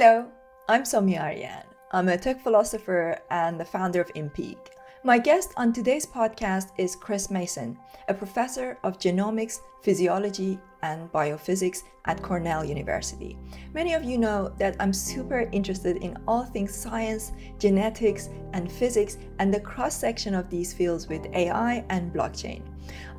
Hello, I'm Soumya Aryan. I'm a tech philosopher and the founder of Impeak. My guest on today's podcast is Chris Mason, a professor of genomics, physiology, and biophysics at Cornell University. Many of you know that I'm super interested in all things science, genetics, and physics, and the cross section of these fields with AI and blockchain.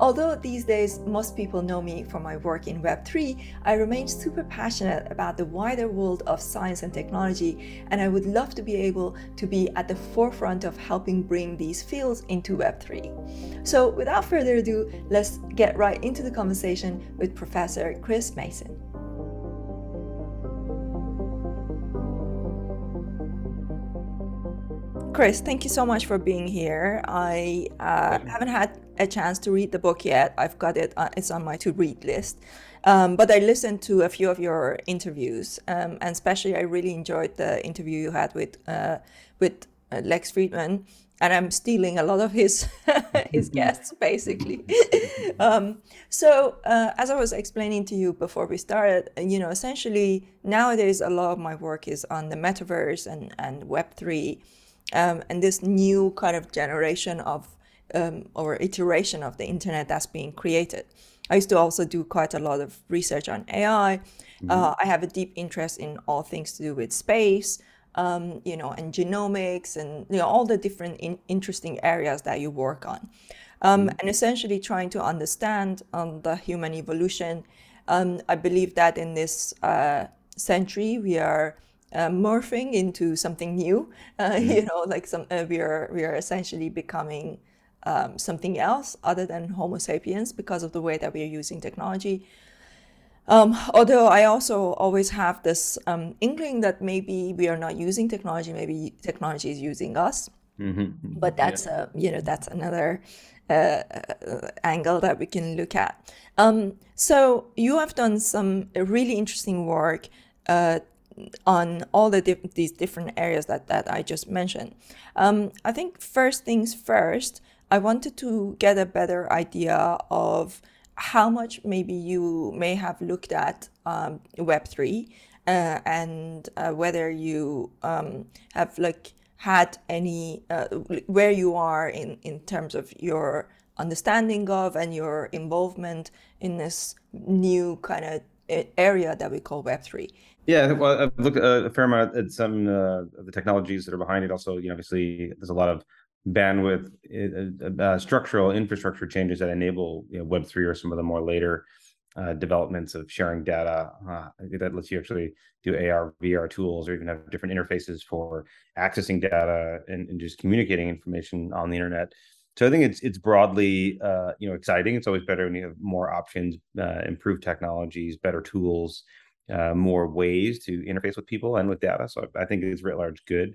Although these days most people know me for my work in Web3, I remain super passionate about the wider world of science and technology, and I would love to be able to be at the forefront of helping bring these fields into Web3. So, without further ado, let's get right into the conversation with Professor Chris Mason. Chris, thank you so much for being here. I uh, haven't had a chance to read the book yet. I've got it; uh, it's on my to-read list. Um, but I listened to a few of your interviews, um, and especially I really enjoyed the interview you had with uh, with uh, Lex Fridman. And I'm stealing a lot of his his guests, basically. um, so, uh, as I was explaining to you before we started, you know, essentially nowadays a lot of my work is on the metaverse and and Web three um, and this new kind of generation of um, or iteration of the internet that's being created. I used to also do quite a lot of research on AI. Mm-hmm. Uh, I have a deep interest in all things to do with space, um, you know, and genomics, and you know all the different in- interesting areas that you work on, um, mm-hmm. and essentially trying to understand um, the human evolution. Um, I believe that in this uh, century we are uh, morphing into something new. Mm-hmm. You know, like some uh, we are we are essentially becoming um, something else other than Homo sapiens because of the way that we are using technology. Um, although I also always have this um, inkling that maybe we are not using technology, maybe technology is using us. Mm-hmm. But that's yeah. a, you know that's another uh, uh, angle that we can look at. Um, so you have done some really interesting work uh, on all the diff- these different areas that, that I just mentioned. Um, I think first things first, I wanted to get a better idea of how much maybe you may have looked at um, Web3 uh, and uh, whether you um, have like had any, uh, where you are in, in terms of your understanding of and your involvement in this new kind of area that we call Web3. Yeah, well, I've looked a fair amount at some uh, of the technologies that are behind it. Also, you know, obviously, there's a lot of bandwidth, uh, uh, structural infrastructure changes that enable you know, Web three or some of the more later uh, developments of sharing data uh, that lets you actually do AR, VR tools, or even have different interfaces for accessing data and, and just communicating information on the internet. So I think it's it's broadly uh, you know exciting. It's always better when you have more options, improved technologies, better tools uh, more ways to interface with people and with data. So I think it's writ large good.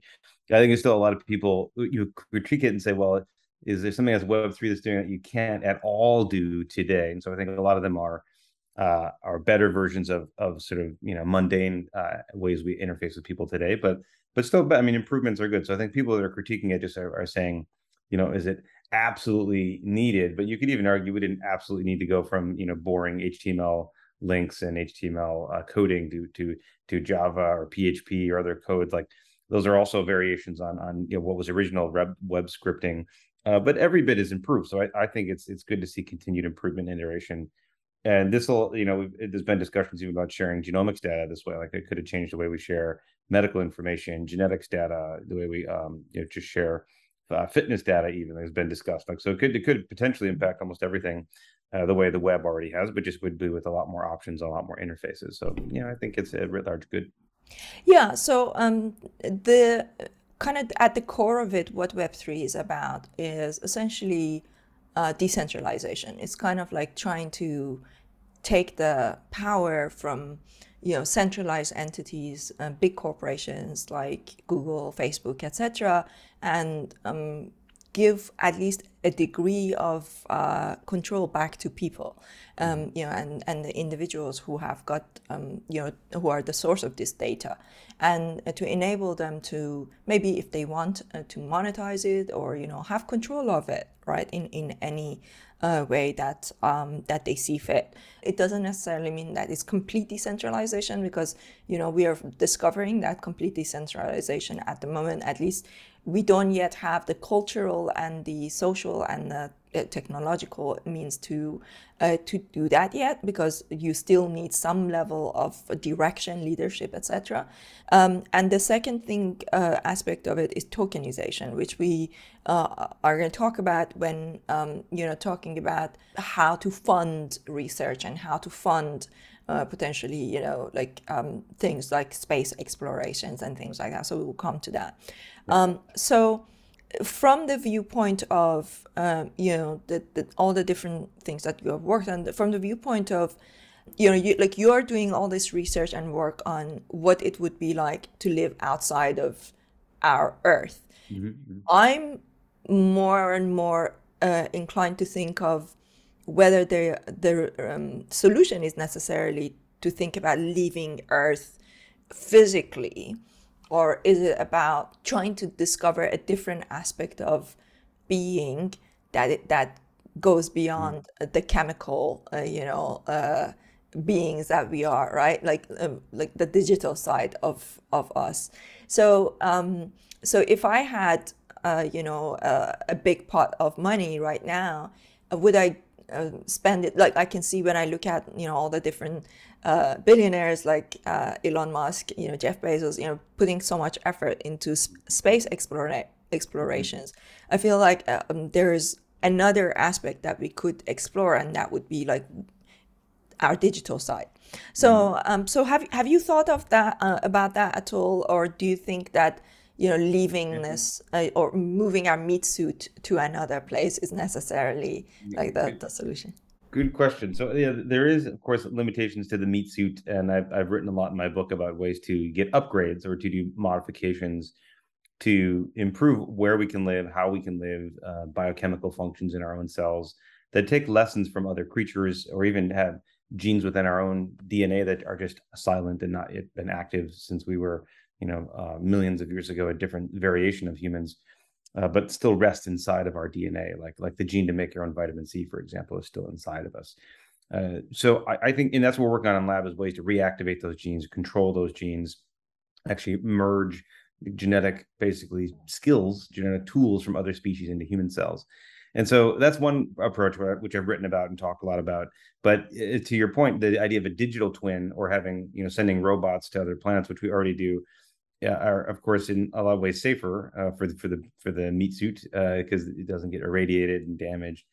I think there's still a lot of people you critique it and say, well, is there something as Web three that's doing that you can't at all do today? And so I think a lot of them are uh, are better versions of of sort of you know mundane uh, ways we interface with people today. But but still, I mean, improvements are good. So I think people that are critiquing it just are, are saying, you know, is it absolutely needed? But you could even argue we didn't absolutely need to go from you know boring HTML links and HTML uh, coding to to to Java or PHP or other codes. Like those are also variations on on you know, what was original web, web scripting. Uh, but every bit is improved, so I, I think it's it's good to see continued improvement and iteration. And this will, you know, there's been discussions even about sharing genomics data this way. Like it could have changed the way we share medical information, genetics data, the way we um, you know just share uh, fitness data. Even has been discussed. Like so, it could it could potentially impact almost everything uh, the way the web already has, but just would be with a lot more options, a lot more interfaces. So, know, I think it's a writ large good. Yeah. So, um, the kind of at the core of it, what Web3 is about is essentially uh, decentralization. It's kind of like trying to take the power from you know centralized entities, uh, big corporations like Google, Facebook, etc., and um, give at least a degree of uh, control back to people, um, you know, and, and the individuals who have got, um, you know, who are the source of this data, and uh, to enable them to maybe if they want uh, to monetize it or you know have control of it right? In in any uh, way that um, that they see fit. It doesn't necessarily mean that it's complete decentralization because you know we are discovering that complete decentralization at the moment. At least we don't yet have the cultural and the social and the uh, technological means to uh, to do that yet because you still need some level of direction, leadership, etc. Um, and the second thing uh, aspect of it is tokenization, which we uh, are going to talk about when um, you know talking about how to fund research and how to fund uh, potentially, you know, like um, things like space explorations and things like that. So we will come to that. Um, so from the viewpoint of, um, you know, the, the, all the different things that you have worked on, from the viewpoint of, you know, you, like you're doing all this research and work on what it would be like to live outside of our Earth. Mm-hmm. mm-hmm. I'm more and more uh, inclined to think of whether the the um, solution is necessarily to think about leaving Earth physically, or is it about trying to discover a different aspect of being that it, that goes beyond mm. the chemical, uh, you know, uh, beings that we are, right? Like um, like the digital side of of us. So um, so if I had, uh, you know, uh, a big pot of money right now, would I uh, spend it like I can see when I look at you know all the different uh, billionaires like uh, Elon Musk, you know Jeff Bezos, you know putting so much effort into sp- space explora- explorations. I feel like uh, um, there is another aspect that we could explore, and that would be like our digital side. So, mm-hmm. um, so have have you thought of that uh, about that at all, or do you think that you know, leaving mm-hmm. this uh, or moving our meat suit to another place is necessarily like the, the solution. Good question. So yeah, there is of course limitations to the meat suit, and I've I've written a lot in my book about ways to get upgrades or to do modifications to improve where we can live, how we can live, uh, biochemical functions in our own cells that take lessons from other creatures, or even have genes within our own DNA that are just silent and not yet been active since we were you know, uh, millions of years ago, a different variation of humans, uh, but still rest inside of our DNA. Like like the gene to make your own vitamin C, for example, is still inside of us. Uh, so I, I, think, and that's what we're working on in lab is ways to reactivate those genes, control those genes, actually merge genetic basically skills, genetic tools from other species into human cells. And so that's one approach which I've written about and talked a lot about. But uh, to your point, the idea of a digital twin or having, you know, sending robots to other planets, which we already do, are of course in a lot of ways safer uh, for the for the for the meat suit because uh, it doesn't get irradiated and damaged.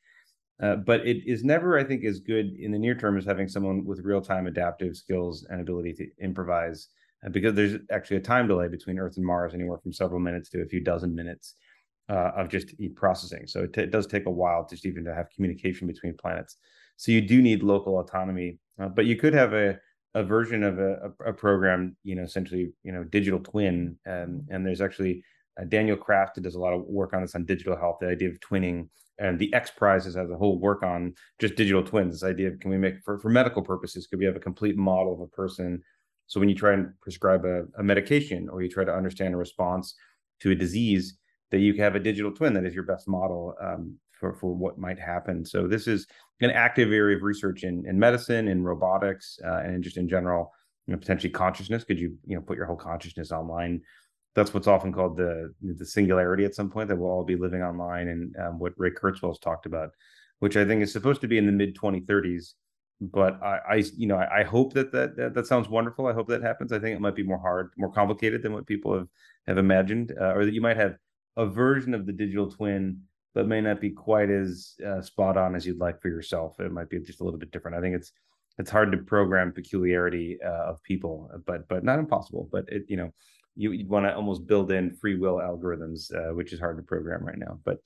Uh, but it is never, I think, as good in the near term as having someone with real time adaptive skills and ability to improvise, uh, because there's actually a time delay between Earth and Mars, anywhere from several minutes to a few dozen minutes uh, of just processing. So it, t- it, does take a while just even to have communication between planets. So you do need local autonomy, uh, but you could have a a version of a, a, program, you know, essentially, you know, digital twin. Um, and there's actually uh, Daniel Kraft does a lot of work on this on digital health, the idea of twinning. And the X Prizes has a whole work on just digital twins. This idea of can we make for, for medical purposes, could we have a complete model of a person? So when you try and prescribe a, a medication or you try to understand a response to a disease, that you have a digital twin that is your best model um, for, for what might happen. So this is an active area of research in, in medicine, in robotics, uh, and just in general, you know, potentially consciousness. Could you, you know, put your whole consciousness online? That's what's often called the the singularity at some point that we'll all be living online, and um, what Ray Kurzweil's talked about, which I think is supposed to be in the mid 2030s. But I, I you know, I, I hope that, that that that sounds wonderful. I hope that happens. I think it might be more hard, more complicated than what people have have imagined, uh, or that you might have a version of the digital twin but may not be quite as uh, spot on as you'd like for yourself. It might be just a little bit different. I think it's it's hard to program peculiarity uh, of people, but but not impossible. But it you know you you want to almost build in free will algorithms, uh, which is hard to program right now. But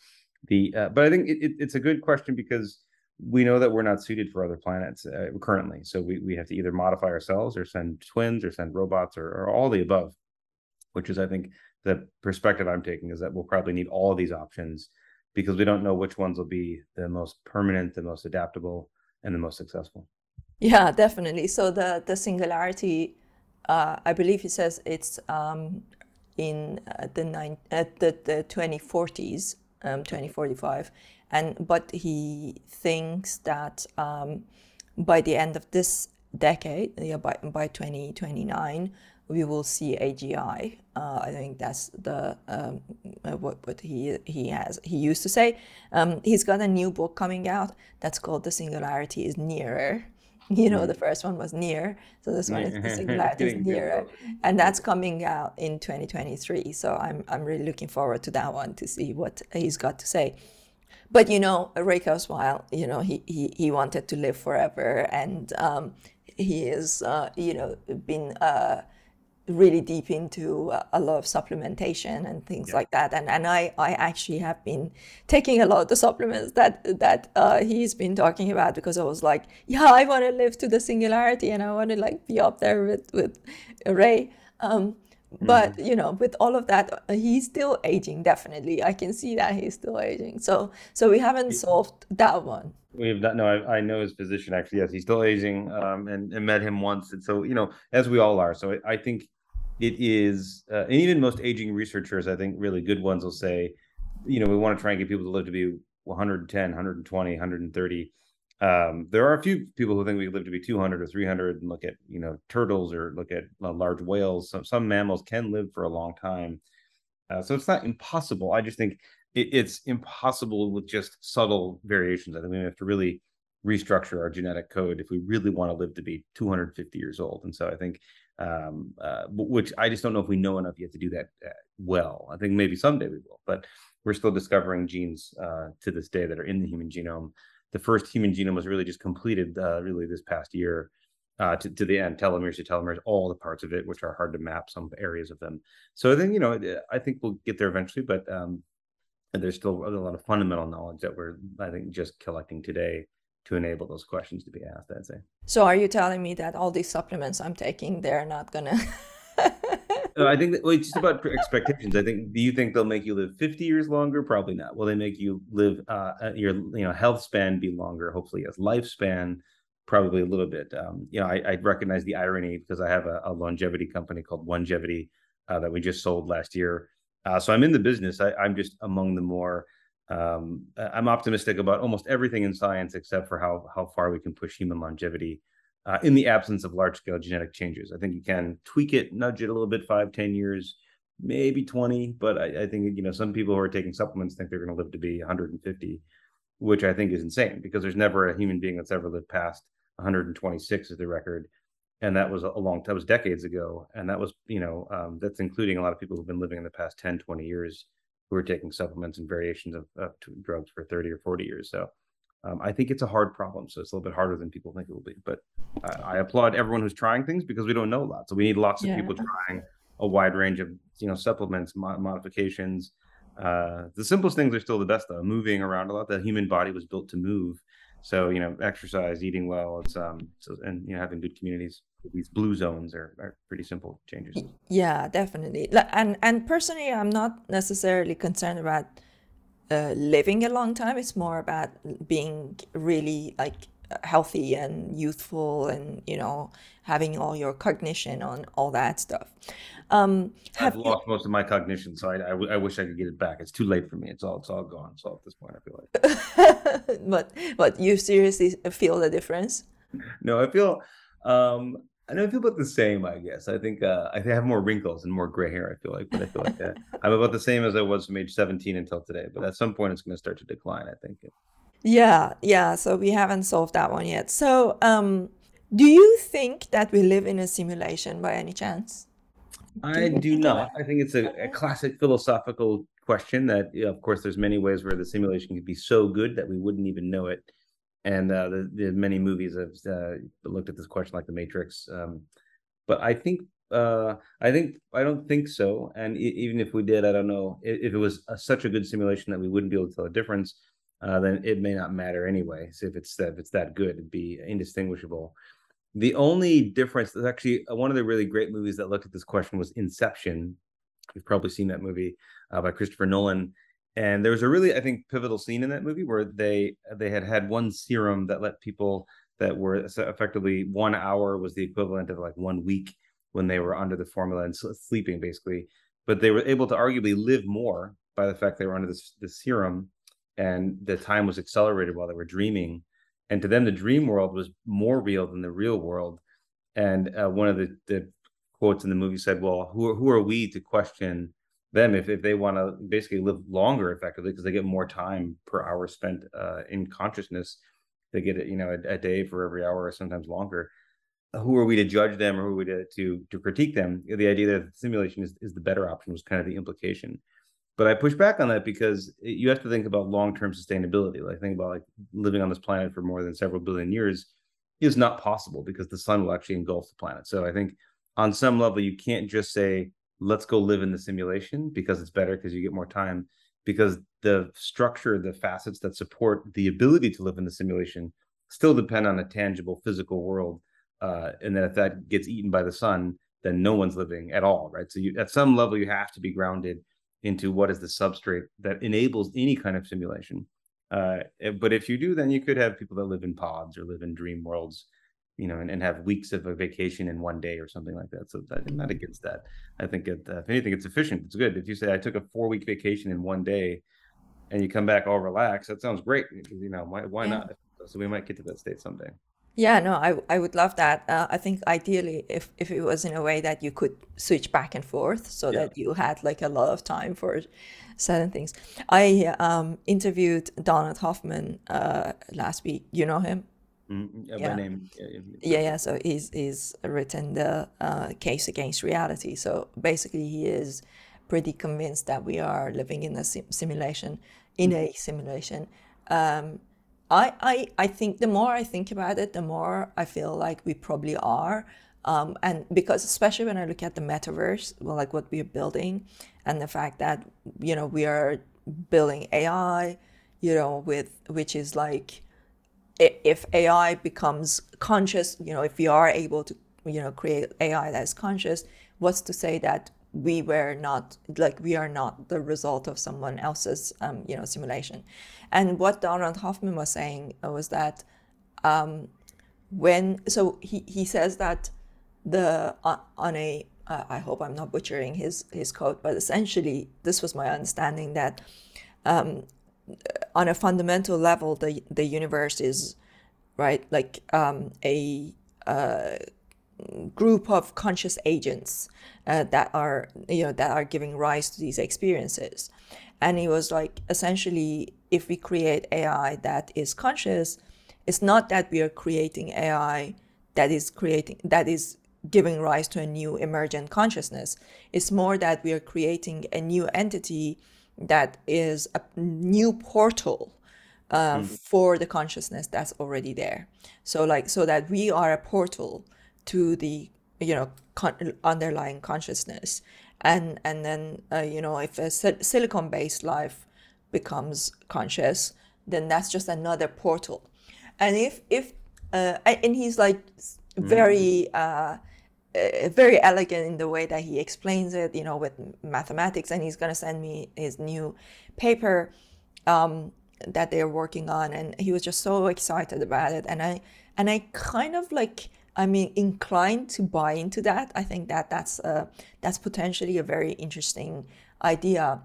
the uh, but I think it, it, it's a good question because we know that we're not suited for other planets uh, currently. So we we have to either modify ourselves or send twins or send robots or, or all the above, which is I think the perspective I'm taking is that we'll probably need all of these options because we don't know which ones will be the most permanent, the most adaptable, and the most successful. Yeah, definitely. So the the singularity, uh, I believe he says it's um, in uh, the nine uh, the the twenty forties, um, twenty forty five, and but he thinks that um, by the end of this decade, yeah, by by 2029, we will see AGI. Uh, I think that's the um, uh, what what he he has he used to say. Um, he's got a new book coming out that's called "The Singularity is Nearer." You know, the first one was near, so this one is "The Singularity is Nearer," and that's coming out in 2023. So I'm I'm really looking forward to that one to see what he's got to say. But you know, Ray Kurzweil, you know, he he he wanted to live forever, and um, he is uh, you know been. Uh, really deep into a lot of supplementation and things yeah. like that. And and I, I actually have been taking a lot of the supplements that that uh, he's been talking about because I was like, yeah, I want to live to the singularity and I want to like be up there with with Ray. Um, but mm-hmm. you know, with all of that, uh, he's still aging. Definitely, I can see that he's still aging. So so we haven't solved that one. We have not. No, I, I know his position actually. Yes, he's still aging, um, and, and met him once, and so you know, as we all are. So I, I think it is, uh, and even most aging researchers, I think really good ones will say, you know, we want to try and get people to live to be 110, 120, 130. Um, there are a few people who think we live to be 200 or 300 and look at, you know, turtles or look at uh, large whales. Some, some mammals can live for a long time. Uh, so it's not impossible. I just think it, it's impossible with just subtle variations. I think we have to really restructure our genetic code if we really want to live to be 250 years old. And so I think um, uh, which I just don't know if we know enough yet to do that uh, well. I think maybe someday we will, but we're still discovering genes uh, to this day that are in the human genome. The first human genome was really just completed uh, really this past year uh, to, to the end, telomeres to telomeres, all the parts of it, which are hard to map, some areas of them. So then, you know, I think we'll get there eventually, but um, there's still a lot of fundamental knowledge that we're, I think, just collecting today to enable those questions to be asked i'd say. So are you telling me that all these supplements i'm taking they're not gonna i think that, well, it's just about expectations. I think do you think they'll make you live 50 years longer? Probably not. Will they make you live uh, uh, your you know health span be longer hopefully as lifespan? Probably a little bit. Um, you know I, I, recognize the irony because i have a, a longevity company called Onegevity uh, that we just sold last year. Uh, so i'm in the business. I, i'm just among the more um, I'm optimistic about almost everything in science except for how how far we can push human longevity uh, in the absence of large scale genetic changes. I think you can tweak it, nudge it a little bit, five, 10 years, maybe 20. But I, I think you know some people who are taking supplements think they're going to live to be 150, which I think is insane because there's never a human being that's ever lived past 126 is the record. And that was a long that was decades ago. And that was, you know, um, that's including a lot of people who've been living in the past 10, 20 years who are taking supplements and variations of, of drugs for 30 or 40 years. So um, I think it's a hard problem. So it's a little bit harder than people think it will be. But I, I applaud everyone who's trying things because we don't know a lot. So we need lots of yeah. people trying a wide range of you know supplements, mo- modifications. Uh, the simplest things are still the best though. Moving around a lot. The human body was built to move. So you know, exercise, eating well. It's um, so, and you know, having good communities these blue zones are, are pretty simple changes yeah definitely and and personally i'm not necessarily concerned about uh, living a long time it's more about being really like healthy and youthful and you know having all your cognition on all that stuff um i've lost you... most of my cognition so I, I, I, wish i could get it back it's too late for me it's all it's all gone so at this point i feel like but but you seriously feel the difference no i feel um, I know I feel about the same. I guess I think uh, I have more wrinkles and more gray hair. I feel like, but I feel like that. I'm about the same as I was from age 17 until today. But at some point, it's going to start to decline. I think. Yeah, yeah. So we haven't solved that one yet. So, um, do you think that we live in a simulation by any chance? I do, not. I think it's a, a classic philosophical question. That, you know, of course, there's many ways where the simulation could be so good that we wouldn't even know it and uh, the, the many movies have uh, looked at this question like the matrix um, but i think uh, i think i don't think so and even if we did i don't know if, if it was a, such a good simulation that we wouldn't be able to tell the difference uh, then it may not matter anyway so if it's that if it's that good it'd be indistinguishable. The only difference is actually uh, one of the really great movies that looked at this question was inception. You've probably seen that movie uh, by christopher nolan. And there was a really i think pivotal scene in that movie where they they had had one serum that let people that were effectively one hour was the equivalent of like one week when they were under the formula and sleeping basically. But they were able to arguably live more by the fact they were under this, this serum and the time was accelerated while they were dreaming. And to them the dream world was more real than the real world. And uh, one of the, the quotes in the movie said well who are, who are we to question them if, if they want to basically live longer effectively because they get more time per hour spent uh, in consciousness. They get you know a, a, day for every hour or sometimes longer. Who are we to judge them or who are we to to, to critique them? The idea that the simulation is, is the better option was kind of the implication but I push back on that because you have to think about long-term sustainability. Like think about like living on this planet for more than several billion years is not possible because the sun will actually engulf the planet. So I think on some level you can't just say let's go live in the simulation because it's better because you get more time because the structure the facets that support the ability to live in the simulation still depend on a tangible physical world uh, and then if that gets eaten by the sun then no one's living at all right so you at some level you have to be grounded into what is the substrate that enables any kind of simulation. Uh, eh, but if you do, then you could have people that live in pods or live in dream worlds, you know, and, and have weeks of a vacation in one day or something like that. So I'm not against that. I think it, uh, if anything, it's efficient. It's good. If you say I took a four week vacation in one day, and you come back all relaxed, that sounds great. You know, why why yeah. not? So we might get to that state someday. Yeah, no, I, I would love that. Uh, I think ideally, if, if it was in a way that you could switch back and forth so yeah. that you had like a lot of time for certain things. I um, interviewed Donald Hoffman uh, last week. You know him? Mm-hmm. Yeah, yeah. name. Yeah, yeah. So he's, he's written the uh, Case Against Reality. So basically, he is pretty convinced that we are living in a sim- simulation, in mm-hmm. a simulation. Um, I, I, I think the more I think about it, the more I feel like we probably are. Um, and because especially when I look at the metaverse, well, like what we are building, and the fact that you know we are building AI, you know, with which is like if AI becomes conscious, you know, if we are able to you know create AI that is conscious, what's to say that we were not like we are not the result of someone else's um, you know simulation. And what donald hoffman was saying was that um, when so he, he says that the uh, on a uh, I hope i'm not butchering his his quote but essentially this was my understanding that um, on a fundamental level the the universe is right like um, a uh, group of conscious agents uh, that are you know that are giving rise to these experiences. And it was like essentially if we create ai that is conscious it's not that we are creating ai that is creating that is giving rise to a new emergent consciousness. It's more that we are creating a new entity that is a new portal uh, mm. for the consciousness that's already there. So like so that we are a portal to the you know con- underlying consciousness. And and then uh, you know if a silicon based life becomes conscious then that's just another portal. And if if uh, and he's like very uh, uh, very elegant in the way that he explains it you know with mathematics and he's going to send me his new paper um, that they're working on and he was just so excited about it. And i and i kind of like I mean, inclined to buy into that. I think that that's uh, that's potentially a very interesting idea.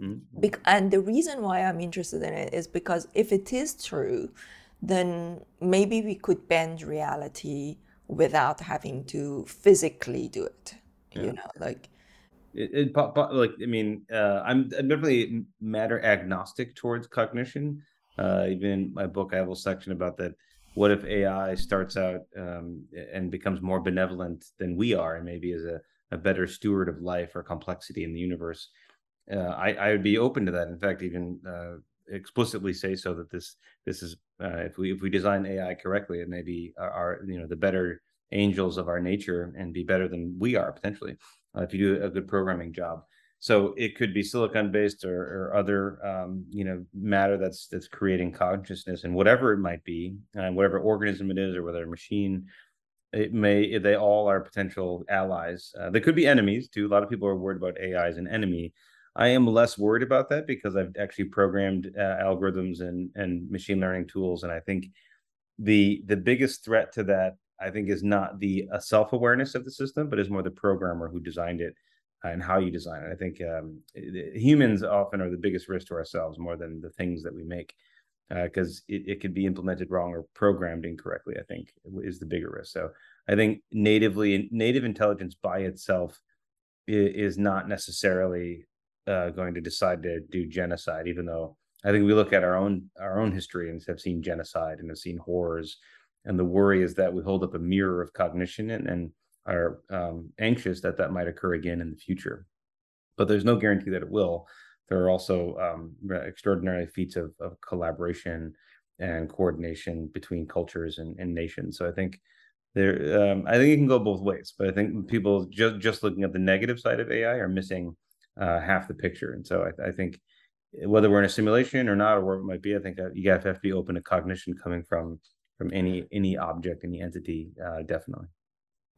Mm-hmm. Be- and the reason why I'm interested in it is because if it is true, then maybe we could bend reality without having to physically do it. Yeah. You know, like it, it like I mean, uh, I'm, I'm definitely matter agnostic towards cognition. Uh, even in my book, I have a section about that what if AI starts out um, and becomes more benevolent than we are, and maybe is a, a better steward of life or complexity in the universe? Uh, I, I would be open to that. In fact, even uh, explicitly say so that this this is uh, if we if we design AI correctly, it may be our, our, you know the better angels of our nature and be better than we are potentially uh, if you do a good programming job. So it could be silicon based or, or other, um, you know, matter that's that's creating consciousness and whatever it might be, and whatever organism it is, or whether a machine. It may they all are potential allies. Uh, they could be enemies too. A lot of people are worried about AI as an enemy. I am less worried about that because I've actually programmed uh, algorithms and and machine learning tools, and I think the the biggest threat to that I think is not the uh, self awareness of the system, but is more the programmer who designed it and how you design it. I think um, humans often are the biggest risk to ourselves more than the things that we make because uh, it, it could be implemented wrong or programmed incorrectly. I think is the bigger risk. So I think natively native intelligence by itself is, is not necessarily uh, going to decide to do genocide, even though I think we look at our own our own history and have seen genocide and have seen horrors, and the worry is that we hold up a mirror of cognition and, and are um, anxious that that might occur again in the future. But there's no guarantee that it will. There are also um, extraordinary feats of, of collaboration and coordination between cultures and, and nations. So I think there, um, I think it can go both ways. But I think people just just looking at the negative side of AI are missing uh, half the picture. And so I, I, think whether we're in a simulation or not, or where it might be, I think you have to be open to cognition coming from from any any object, any entity, uh, definitely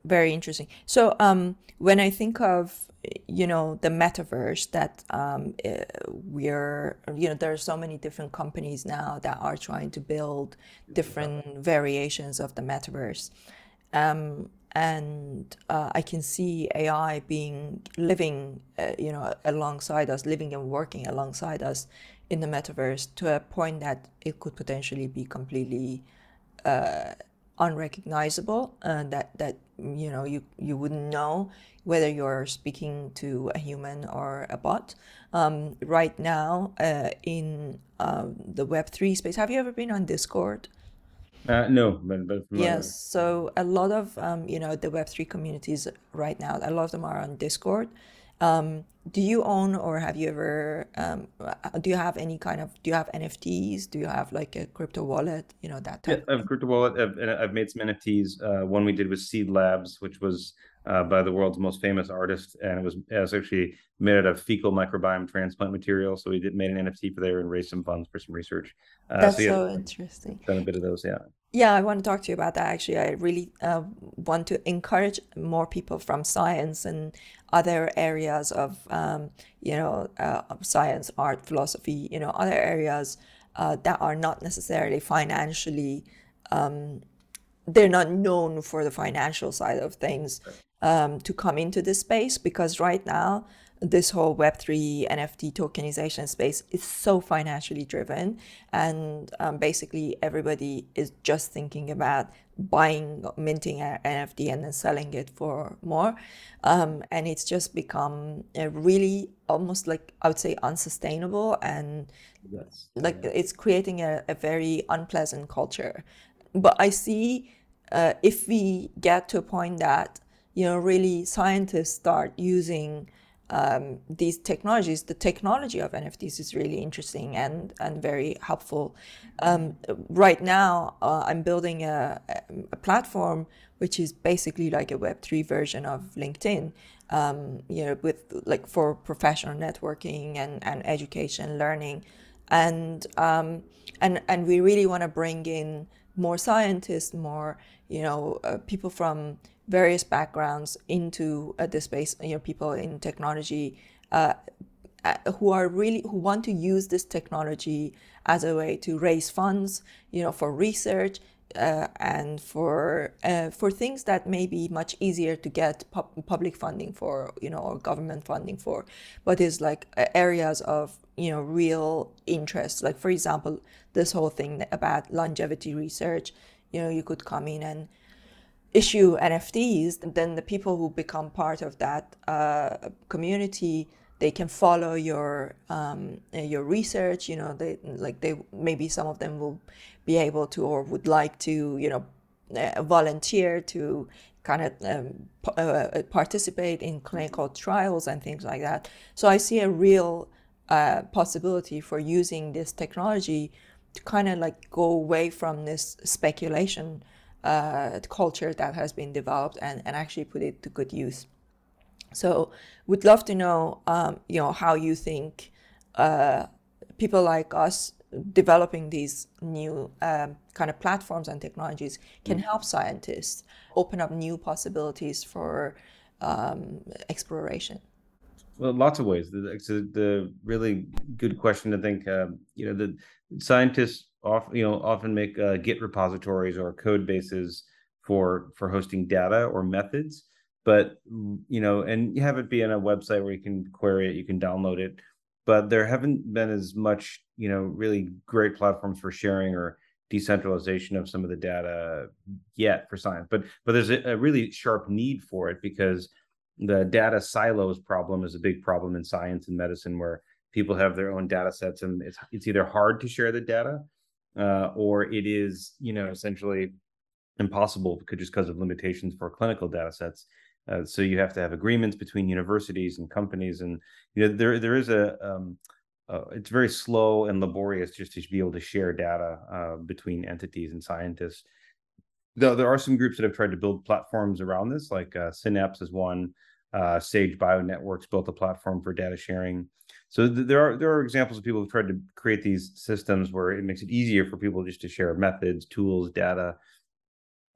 very interesting. So um, when I think of you know the metaverse that um, eh, we're you know there are so many different companies now that are trying to build different variations of the metaverse. Um, and uh, I can see AI being living, uh, you know, alongside us, living and working alongside us in the metaverse to a point that it could potentially be completely uh, unrecognizable uh, that that you know you you wouldn't know whether you're speaking to a human or a bot. Um, right now uh, in uh, the web3 space have you ever been on discord? Uh, no but, but yes so a lot of um, you know the web3 communities right now a lot of them are on discord um, do you own or have you ever um, uh, do you have any kind of do you have nfts do you have like a crypto wallet? You know that type yeah, i have crypto wallet. I've, I've made some nfts uh, one we did with seed labs which was uh, by the world's most famous artist and it was, it was actually made out of fecal microbiome transplant material so we did made an nft for there and raised some funds for some research. Uh, that's so, yeah, so interesting. done a bit of those yeah. Yeah, I want to talk to you about that. Actually, I really uh, want to encourage more people from science and other areas of, um, you know, uh, science, art, philosophy, you know, other areas uh, that are not necessarily financially, um, they're not known for the financial side of things um, to come into this space because right now this whole Web3 NFT tokenization space is so financially driven. And um, basically, everybody is just thinking about buying, minting an NFT and then selling it for more. Um, and it's just become a really almost like, I would say, unsustainable. And yes. like it's creating a, a, very unpleasant culture. But I see uh, if we get to a point that, you know, really scientists start using um, these technologies, the technology of NFTs is really interesting and, and very helpful. Um, right now, uh, I'm building a, a, platform which is basically like a Web3 version of LinkedIn, um, you know, with like for professional networking and, and education, learning. And, um, and, and we really want to bring in more scientists, more, you know, uh, people from various backgrounds into uh, space, you know, people in technology uh, uh, who are really who want to use this technology as a way to raise funds, you know, for research uh, and for uh, for things that may be much easier to get pu- public funding for, you know, or government funding for, but is like areas of you know real interest. Like for example, this whole thing about longevity research. You know, you could come in and issue NFTs, then the people who become part of that uh, community they can follow your um, your research. You know, they like they maybe some of them will be able to or would like to you know uh, volunteer to kind of um, uh, uh, participate in clinical trials and things like that. So I see a real uh, possibility for using this technology to kind of like go away from this speculation uh, culture that has been developed and, and actually put it to good use. So, would love to know, um, you know, how you think uh, people like us developing these new um, kind of platforms and technologies can mm. help scientists open up new possibilities for um, exploration. Well, lots of ways. The, the really good question I think. Uh, you know, the scientists often you know often make uh, Git repositories or code bases for for hosting data or methods. but you know, and you have it be on a website where you can query it, you can download it, but there haven't been as much, you know, really great platforms for sharing or decentralization of some of the data yet for science. But but there's a, a really sharp need for it because the data silos problem is a big problem in science and medicine where people have their own data sets and it's it's either hard to share the data uh, or it is you know essentially impossible just because of limitations for clinical data sets. Uh, so you have to have agreements between universities and companies and you know there there is a um, uh, it's very slow and laborious just to be able to share data uh, between entities and scientists. Though there are some groups that have tried to build platforms around this like uh, synapse is one uh, Sage Bionetworks built a platform for data sharing. So th- there are there are examples of people who've tried to create these systems where it makes it easier for people just to share methods, tools, data,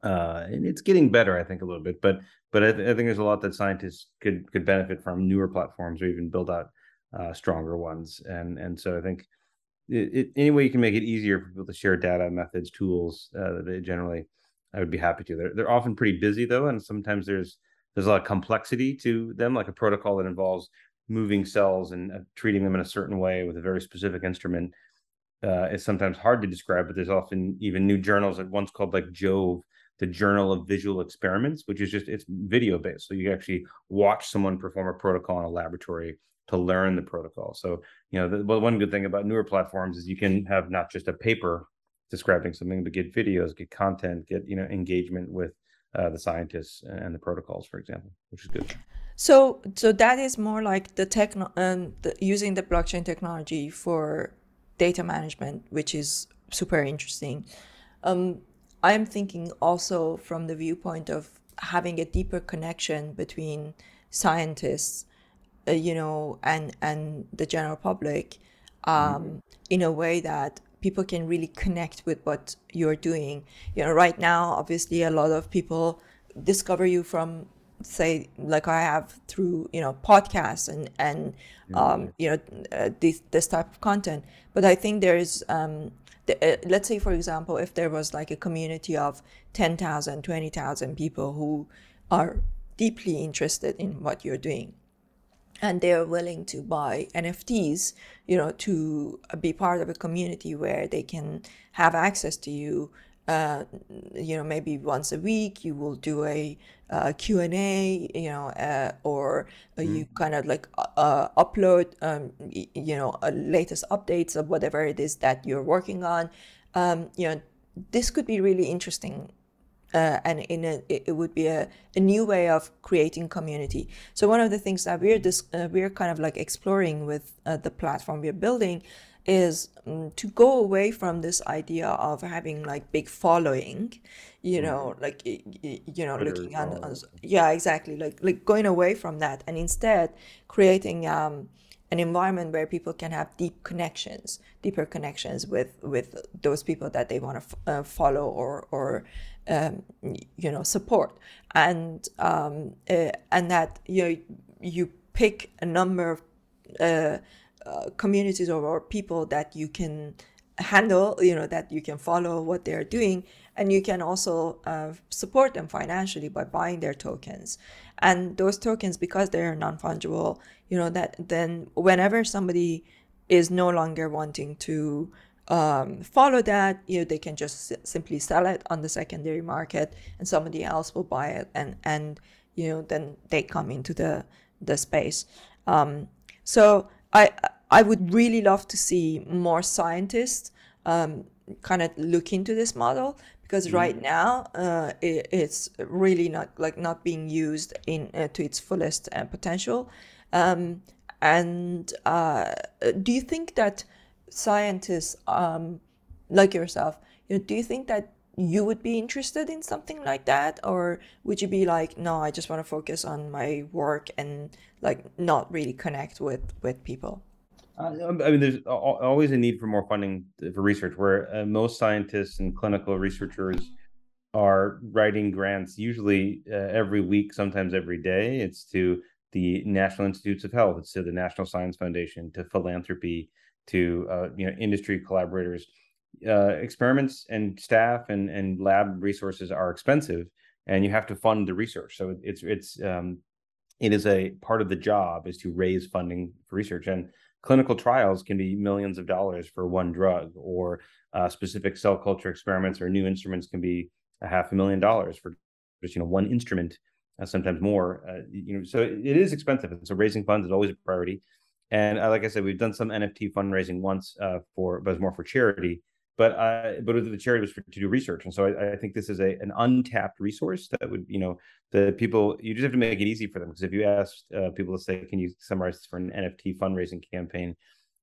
uh, and it's getting better, I think, a little bit. But but I, th- I, think there's a lot that scientists could could benefit from newer platforms or even build out uh, stronger ones. And and so I think it, it, any way you can make it easier for people to share data, methods, tools, uh, generally, I would be happy to. They're they're often pretty busy though, and sometimes there's there's a lot of complexity to them, like a protocol that involves moving cells and uh, treating them in a certain way with a very specific instrument. Uh, is sometimes hard to describe, but there's often even new journals that once called like Jove, the Journal of Visual Experiments, which is just it's video based. So you actually watch someone perform a protocol in a laboratory to learn the protocol. So you know, the, well, one good thing about newer platforms is you can have not just a paper describing something, but get videos, get content, get you know engagement with uh, the scientists and the protocols, for example, which is good. So, so that is more like the techno and um, using the blockchain technology for data management, which is super interesting. Um, I'm thinking also from the viewpoint of having a deeper connection between scientists, uh, you know, and and the general public, um, mm-hmm. in a way that people can really connect with what you're doing. You know, right now, obviously, a lot of people discover you from say like i have through you know podcasts and and um, you know uh, this this type of content but i think there's um, the, uh, let's say for example if there was like a community of 10,000 20,000 people who are deeply interested in what you're doing and they're willing to buy NFTs, you know, to be part of a community where they can have access to you. Uh, you know, maybe once a week you will do a uh, Q&A, you know, uh, or mm. you kind of like uh, uh, upload, um, you know, latest updates of whatever it is that you're working on. Um, you know, this could be really interesting uh, and in a, it would be a, a, new way of creating community. So one of the things that we're this, uh, we're kind of like exploring with uh, the platform we're building is um, to go away from this idea of having like big following, you mm-hmm. know, like you know, looking on, yeah, exactly, like like going away from that and instead creating. Um, an environment where people can have deep connections, deeper connections with with those people that they want to f- uh, follow or or um, you know support. And um, uh, and that you know, you pick a number of uh, uh, communities or, or, people that you can handle you know that you can follow what they're doing. And you can also uh, support them financially by buying their tokens. And those tokens because they're non-fungible you know that then whenever somebody is no longer wanting to um, follow that, you know, they can just simply sell it on the secondary market, and somebody else will buy it, and and you know then they come into the the space. Um, so I I would really love to see more scientists um, kind of look into this model because mm. right now uh, it, it's really not like not being used in uh, to its fullest uh, potential. Um, and uh, do you think that scientists um, like yourself, you know, do you think that you would be interested in something like that, or would you be like, no, I just want to focus on my work and like not really connect with with people? Uh, I mean, there's always a need for more funding for research. Where uh, most scientists and clinical researchers are writing grants, usually uh, every week, sometimes every day. It's to the National Institutes of Health, it's to the National Science Foundation, to philanthropy, to uh, you know industry collaborators. Uh, experiments and staff and and lab resources are expensive, and you have to fund the research. So it's it's um, it is a part of the job is to raise funding for research and clinical trials can be millions of dollars for one drug or uh, specific cell culture experiments or new instruments can be a half a million dollars for just you know one instrument uh, sometimes more uh, you know so it is expensive and so raising funds is always a priority and uh, like i said we've done some nft fundraising once uh, for but it's more for charity but uh, but the charity was for, to do research, and so I, I, think this is a an untapped resource that would you know the people you just have to make it easy for them because if you ask uh, people to say, can you summarize this for an NFT fundraising campaign?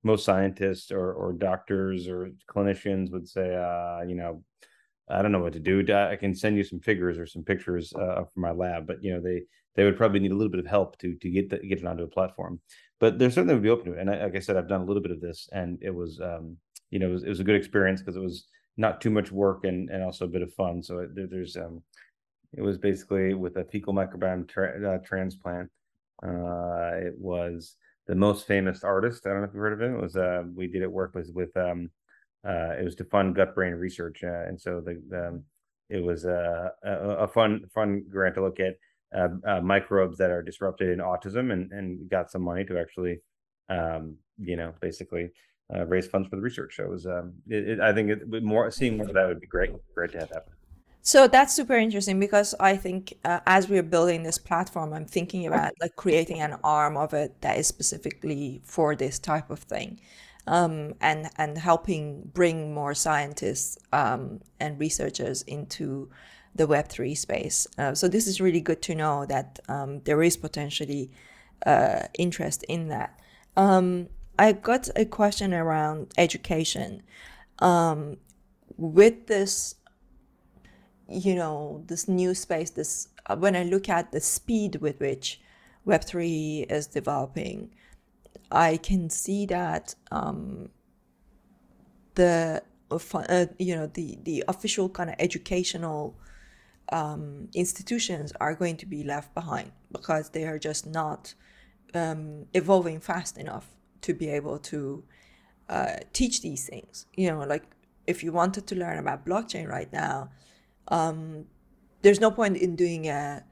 Most scientists or or doctors or clinicians would say, uh, you know, I don't know what to do. I can send you some figures or some pictures uh, from my lab, but you know they they would probably need a little bit of help to to get the, get it onto a platform. But there certainly would be open to it. And I, like I said, I've done a little bit of this, and it was um, you know, it was, it was a good experience because it was not too much work and and also a bit of fun. So there, there's um, it was basically with a fecal microbiome tra- uh, transplant. Uh, it was the most famous artist. I don't know if you've heard of him. It was uh, we did it work with with um, uh, it was to fund gut brain research, uh, and so the, the um, it was uh, a, a fun fun grant to look at uh, microbes that are disrupted in autism, and and got some money to actually, um, you know, basically uh, raise funds for the research. So it was, um, it, it, I think it, more seeing more of that would be great. Great to have happen. So that's super interesting because I think uh, as we're building this platform, I'm thinking about like creating an arm of it that is specifically for this type of thing, um, and and helping bring more scientists um, and researchers into the Web three space. Uh, so this is really good to know that um, there is potentially uh, interest in that. Um, I got a question around education. Um, with this, you know, this new space, this uh, when I look at the speed with which Web three is developing, I can see that um, the uh, you know the the official kind of educational um, institutions are going to be left behind because they are just not um, evolving fast enough to be able to uh, teach these things. You know, like if you wanted to learn about blockchain right now, um, there's no point in doing a,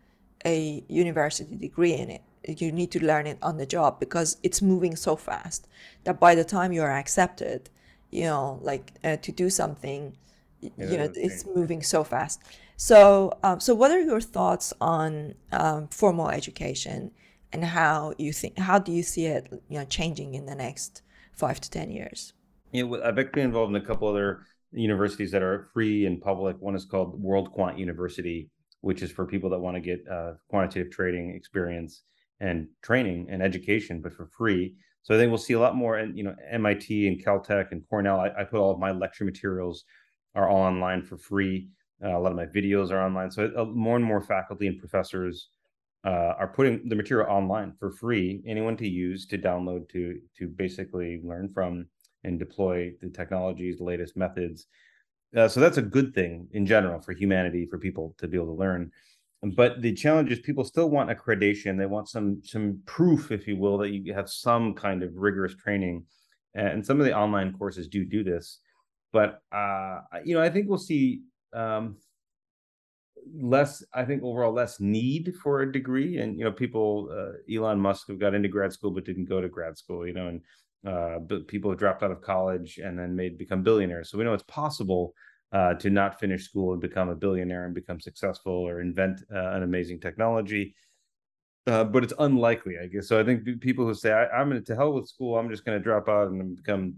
a university degree in it. You need to learn it on the job because it's moving so fast that by the time you are accepted, you know, like uh, to do something, yeah, you know, it's moving so fast. So, um, so what are your thoughts on um, formal education? and how you think how do you see it you know changing in the next five to ten years? Yeah i've actually involved in a couple other universities that are free and public. One is called world quant university which is for people that want to get uh, quantitative trading experience and training and education but for free. So i think we'll see a lot more and you know mit and caltech and cornell. I, I, put all of my lecture materials are all online for free uh, a lot of my videos are online so uh, more and more faculty and professors uh, are putting the material online for free, anyone to use, to download, to to basically learn from and deploy the technologies, the latest methods. Uh, so that's a good thing in general for humanity, for people to be able to learn. But the challenge is people still want accreditation. They want some some proof, if you will, that you have some kind of rigorous training. And some of the online courses do do this. But uh, you know, I think we'll see um, less i think overall less need for a degree. And you know people uh, elon musk have got into grad school but didn't go to grad school you know and uh, but people have dropped out of college and then made become billionaires. So we know it's possible uh, to not finish school and become a billionaire and become successful or invent uh, an amazing technology. Uh, but it's unlikely i guess. So i think people who say I, am going to hell with school i'm just going to drop out and become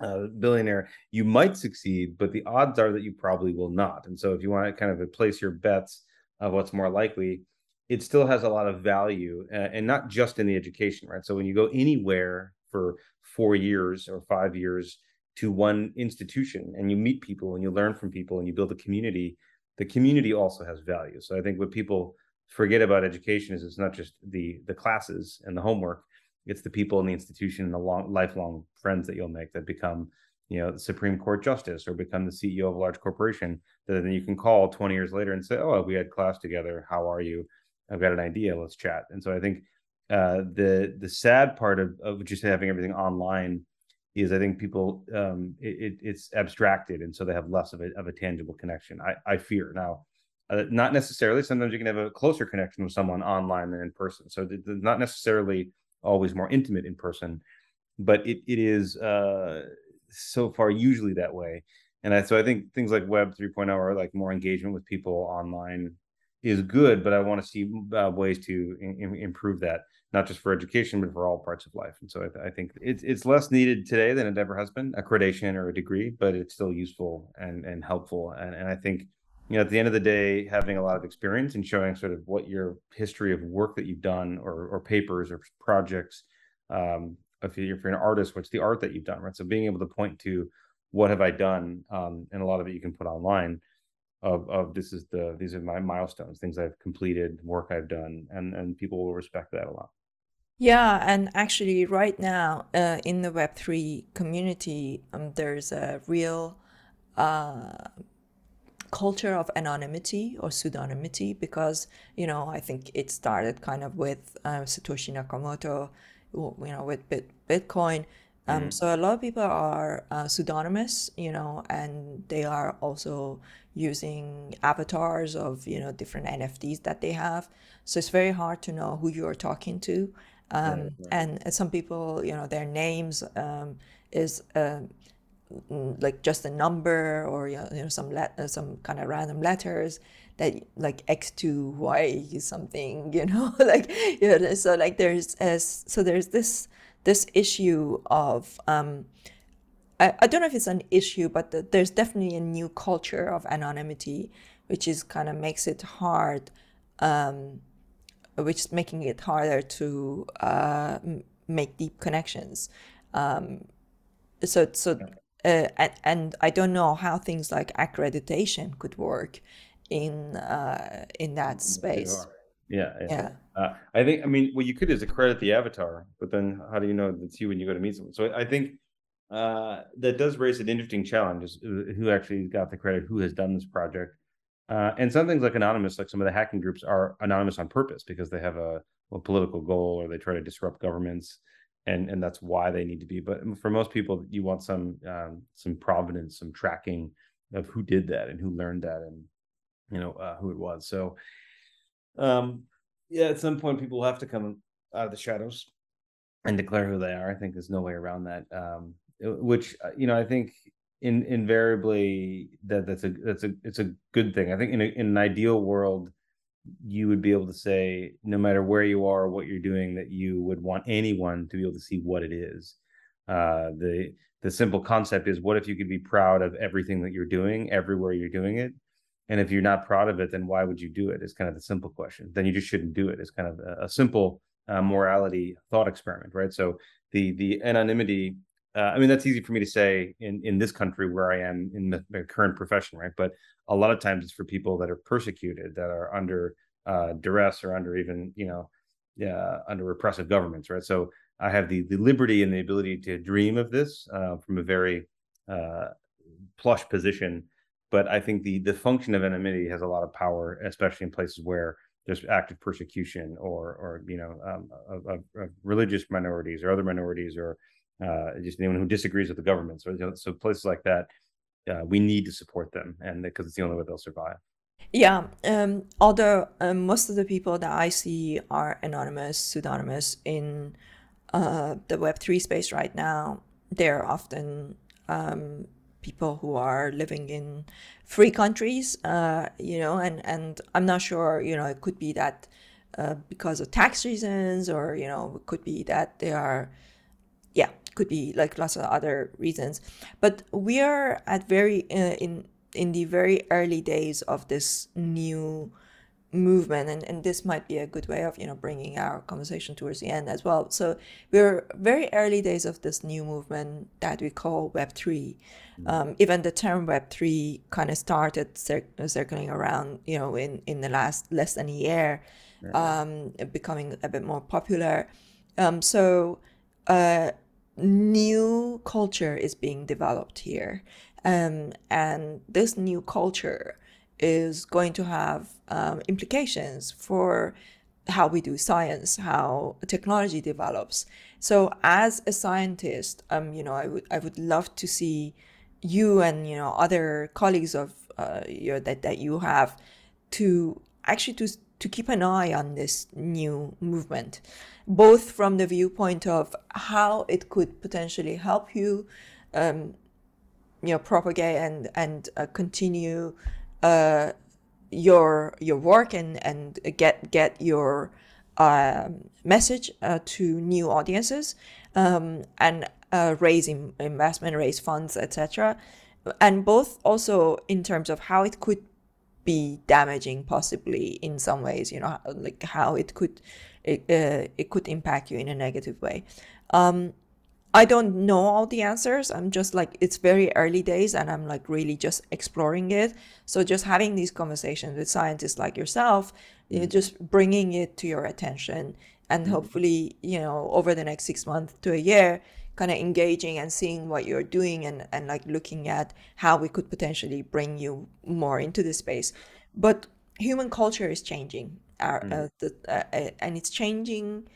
uh, billionaire, you might succeed, but the odds are that you probably will not. And so, if you want to kind of place your bets of what's more likely, it still has a lot of value, uh, and not just in the education, right? So, when you go anywhere for four years or five years to one institution, and you meet people and you learn from people and you build a community, the community also has value. So, I think what people forget about education is it's not just the the classes and the homework it's the people in the institution and the long lifelong friends that you'll make that become you know the supreme court justice or become the ceo of a large corporation that then you can call 20 years later and say oh we had class together. How are you? I've got an idea. Let's chat. And so i think uh, the the sad part of, of just having everything online is i think people um, it, it's abstracted and so they have less of a, of a tangible connection. I, I fear. Now Uh, not necessarily. Sometimes you can have a closer connection with someone online than in person. So it's not necessarily always more intimate in person, but it, it is uh, so far usually that way. And I, so I think things like Web 3.0 or like more engagement with people online is good, but I want to see uh, ways to in, improve that, not just for education, but for all parts of life. And so I, I, think it's it's less needed today than it ever has been, accreditation or a degree, but it's still useful and and helpful. And and I think you know at the end of the day, having a lot of experience and showing sort of what your history of work that you've done or or papers or projects. Um, if you're, if you're an artist, what's the art that you've done, right? So being able to point to what have I done, um, and a lot of it you can put online of of this is the these are my milestones things i've completed work i've done and and people will respect that a lot yeah and actually right now uh, in the web3 community um, there's a real uh, culture of anonymity or pseudonymity because you know i think it started kind of with uh, satoshi nakamoto you know with Bit- bitcoin um, mm. So a lot of people are uh, pseudonymous, you know, and they are also using avatars of you know different NFTs that they have. So it's very hard to know who you are talking to. Um, right, right. And some people, you know, their names um, is uh, like just a number or you know some let uh, some kind of random letters that like X2 Y something, you know, like you know, so like there's as so there's this this issue of um, I, I don't know if it's an issue, but the, there's definitely a new culture of anonymity, which is kind of makes it hard, um, which is making it harder to uh, make deep connections. Um, so so. Uh, and, and I don't know how things like accreditation could work in uh, in that space. Yeah, yeah. yeah. Uh, I think. I mean, what you could is accredit the avatar, but then how do you know it's you when you go to meet someone? So I think uh, that does raise an interesting challenge: is uh, who actually got the credit, who has done this project, uh, and some things like anonymous, like some of the hacking groups, are anonymous on purpose because they have a, a political goal or they try to disrupt governments, and and that's why they need to be. But for most people, you want some um, some provenance, some tracking of who did that and who learned that, and you know uh, who it was. So um, yeah, at some point, people will have to come out of the shadows and declare who they are. I think there's no way around that. Um, which uh, you know, I think in invariably that that's a that's a it's a good thing. I think in a, in an ideal world, you would be able to say no matter where you are, what you're doing, that you would want anyone to be able to see what it is. Uh, the the simple concept is what if you could be proud of everything that you're doing everywhere you're doing it and if you're not proud of it, then why would you do it? Is kind of the simple question. Then you just shouldn't do it. It's kind of a, a simple uh, morality thought experiment, right? So the the anonymity. Uh, I mean, that's easy for me to say in in this country where I am in the, the current profession, right? But a lot of times it's for people that are persecuted, that are under uh, duress or under even you know, yeah, under repressive governments, right? So I have the the liberty and the ability to dream of this uh, from a very uh, plush position but I think the the function of anonymity has a lot of power, especially in places where there's active persecution or or you know um, of, of, religious minorities or other minorities or uh, just anyone who disagrees with the government. So you know, so places like that, uh, we need to support them, and because it's the only way they'll survive. Yeah, um, although um, most of the people that I see are anonymous, pseudonymous in uh, the Web three space right now, they're often um, people who are living in free countries, uh, you know, and, and I'm not sure, you know, it could be that uh, because of tax reasons or, you know, it could be that they are, yeah, could be like lots of other reasons. But we are at very, uh, in, in the very early days of this new movement and, and this might be a good way of you know bringing our conversation towards the end as well. So we're very early days of this new movement that we call web3 um, even the term web3 kind of started cir- circling around you know in, in the last less than a year um, becoming a bit more popular. Um, so uh, new culture is being developed here um, and this new culture is going to have um, implications for how we do science, how technology develops. So, as a scientist, um, you know, I would I would love to see you and you know other colleagues of uh, you that that you have to actually to to keep an eye on this new movement, both from the viewpoint of how it could potentially help you, um, you know, propagate and and uh, continue uh, your your work and and get get your um, message uh, to new audiences um, and uh, raise investment, raise funds, etc. And both also in terms of how it could be damaging, possibly in some ways. You know, like how it could it, uh, it could impact you in a negative way. Um, I don't know all the answers. I'm just like, it's very early days and I'm like really just exploring it. So, just having these conversations with scientists like yourself, you know, mm-hmm. just bringing it to your attention and mm-hmm. hopefully, you know, over the next six months to a year, kind of engaging and seeing what you're doing and, and like looking at how we could potentially bring you more into the space. But human culture is changing, our, mm. uh, the, uh, uh, and it's changing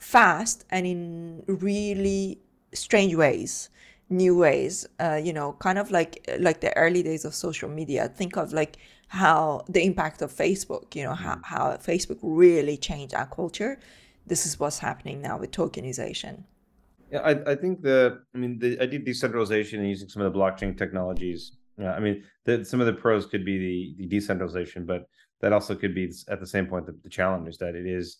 fast and in really strange ways new ways uh, you know kind of like like the early days of social media think of like how the impact of facebook you know how, mm. how facebook really changed our culture this is what's happening now with tokenization yeah i, I think the i mean the idea of decentralization and using some of the blockchain technologies I mean, the, some of the pros could be the, the decentralization, but that also could be at the same point the, the challenge is that it is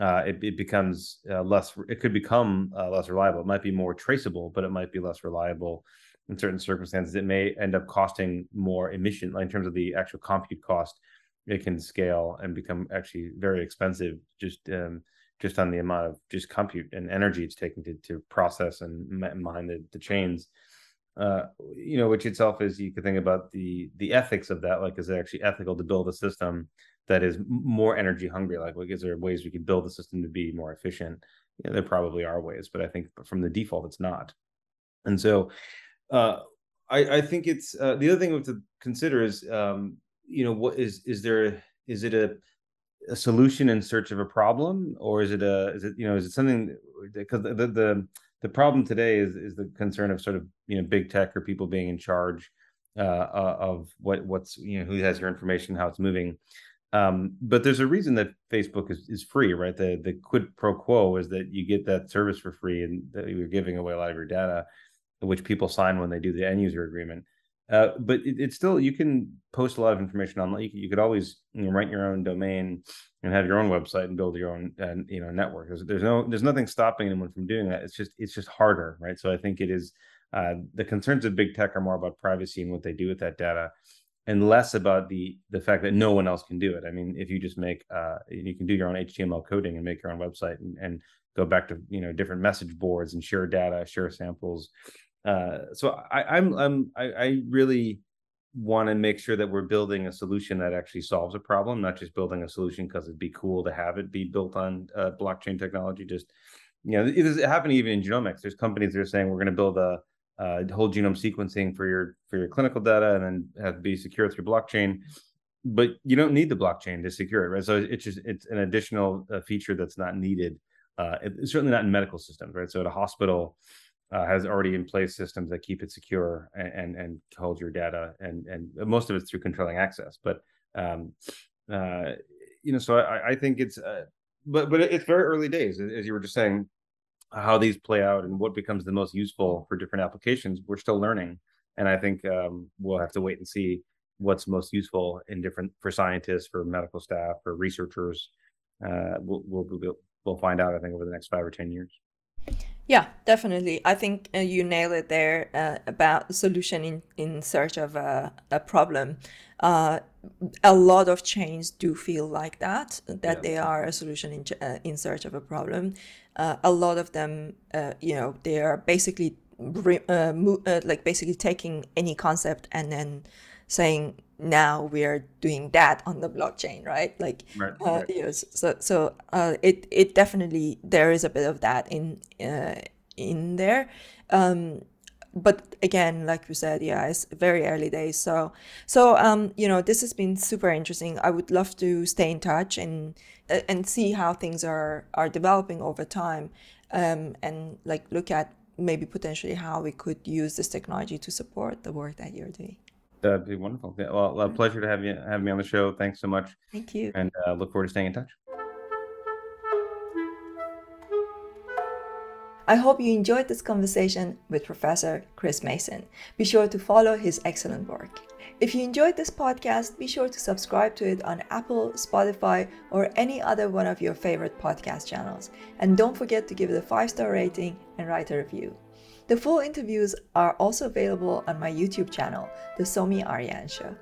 uh, it, it becomes uh, less it could become uh, less reliable. It might be more traceable but it might be less reliable in certain circumstances. It may end up costing more emission like in terms of the actual compute cost. It can scale and become actually very expensive just um, just on the amount of just compute and energy it's taking to, to process and mine the, the chains. Uh, you know which itself is you could think about the the ethics of that like is it actually ethical to build a system that is more energy hungry? Like, like is there ways we could build the system to be more efficient? You know, there probably are ways but i think from the default it's not. And so uh, I, I think it's uh, the other thing we have to consider is um, you know what is is there is it a a solution in search of a problem or is it a is it you know is it something because the, the, the the problem today is is the concern of sort of you know big tech or people being in charge uh, uh of what what's you know who has your information how it's moving um, but there's a reason that Facebook is, is free, right? The the quid pro quo is that you get that service for free, and that you're giving away a lot of your data, which people sign when they do the end user agreement. Uh, but it, it's still you can post a lot of information online. You, you could always you know, write your own domain and have your own website and build your own uh, you know network. There's, there's no there's nothing stopping anyone from doing that. It's just it's just harder, right? So I think it is uh, the concerns of big tech are more about privacy and what they do with that data and less about the the fact that no one else can do it. I mean, if you just make uh, you can do your own HTML coding and make your own website and, and go back to you know different message boards and share data, share samples. Uh, so I, I'm I'm I, I really want to make sure that we're building a solution that actually solves a problem, not just building a solution because it'd be cool to have it be built on uh, blockchain technology. Just you know, it is happening even in genomics. There's companies that are saying we're going to build a uh, whole genome sequencing for your for your clinical data and then have be secure through blockchain but you don't need the blockchain to secure it right so it's just it's an additional uh, feature that's not needed uh, it's certainly not in medical systems right so at a hospital uh, has already in place systems that keep it secure and, and and hold your data and and most of it's through controlling access but um uh you know so i i think it's uh, but but it's very early days as you were just saying how these play out and what becomes the most useful for different applications, we're still learning. And I think um, we'll have to wait and see what's most useful in different for scientists, for medical staff, for researchers. Uh, we'll, we'll we'll find out. I think over the next five or ten years. Yeah, definitely. I think uh, you nailed it there uh, about solution in, in search of a, a problem. Uh, a lot of chains do feel like that, that yeah. they are a solution in, uh, in search of a problem. Uh, a lot of them, uh, you know, they are basically like basically taking any concept and then saying now we are doing that on the blockchain right? Like right, uh, right. So so uh, it it definitely there is a bit of that in uh, in there. Um, but again like you said yeah it's very early days. So so um you know this has been super interesting. I would love to stay in touch and uh, and see how things are are developing over time um and like look at maybe potentially how we could use this technology to support the work that you're doing That'd be wonderful. Yeah, well, a pleasure to have you have me on the show. Thanks so much. Thank you. And uh, look forward to staying in touch. I hope you enjoyed this conversation with Professor Chris Mason. Be sure to follow his excellent work. If you enjoyed this podcast, be sure to subscribe to it on Apple, Spotify, or any other one of your favorite podcast channels. And don't forget to give it a five star rating and write a review. The full interviews are also available on my YouTube channel, The Somi Show.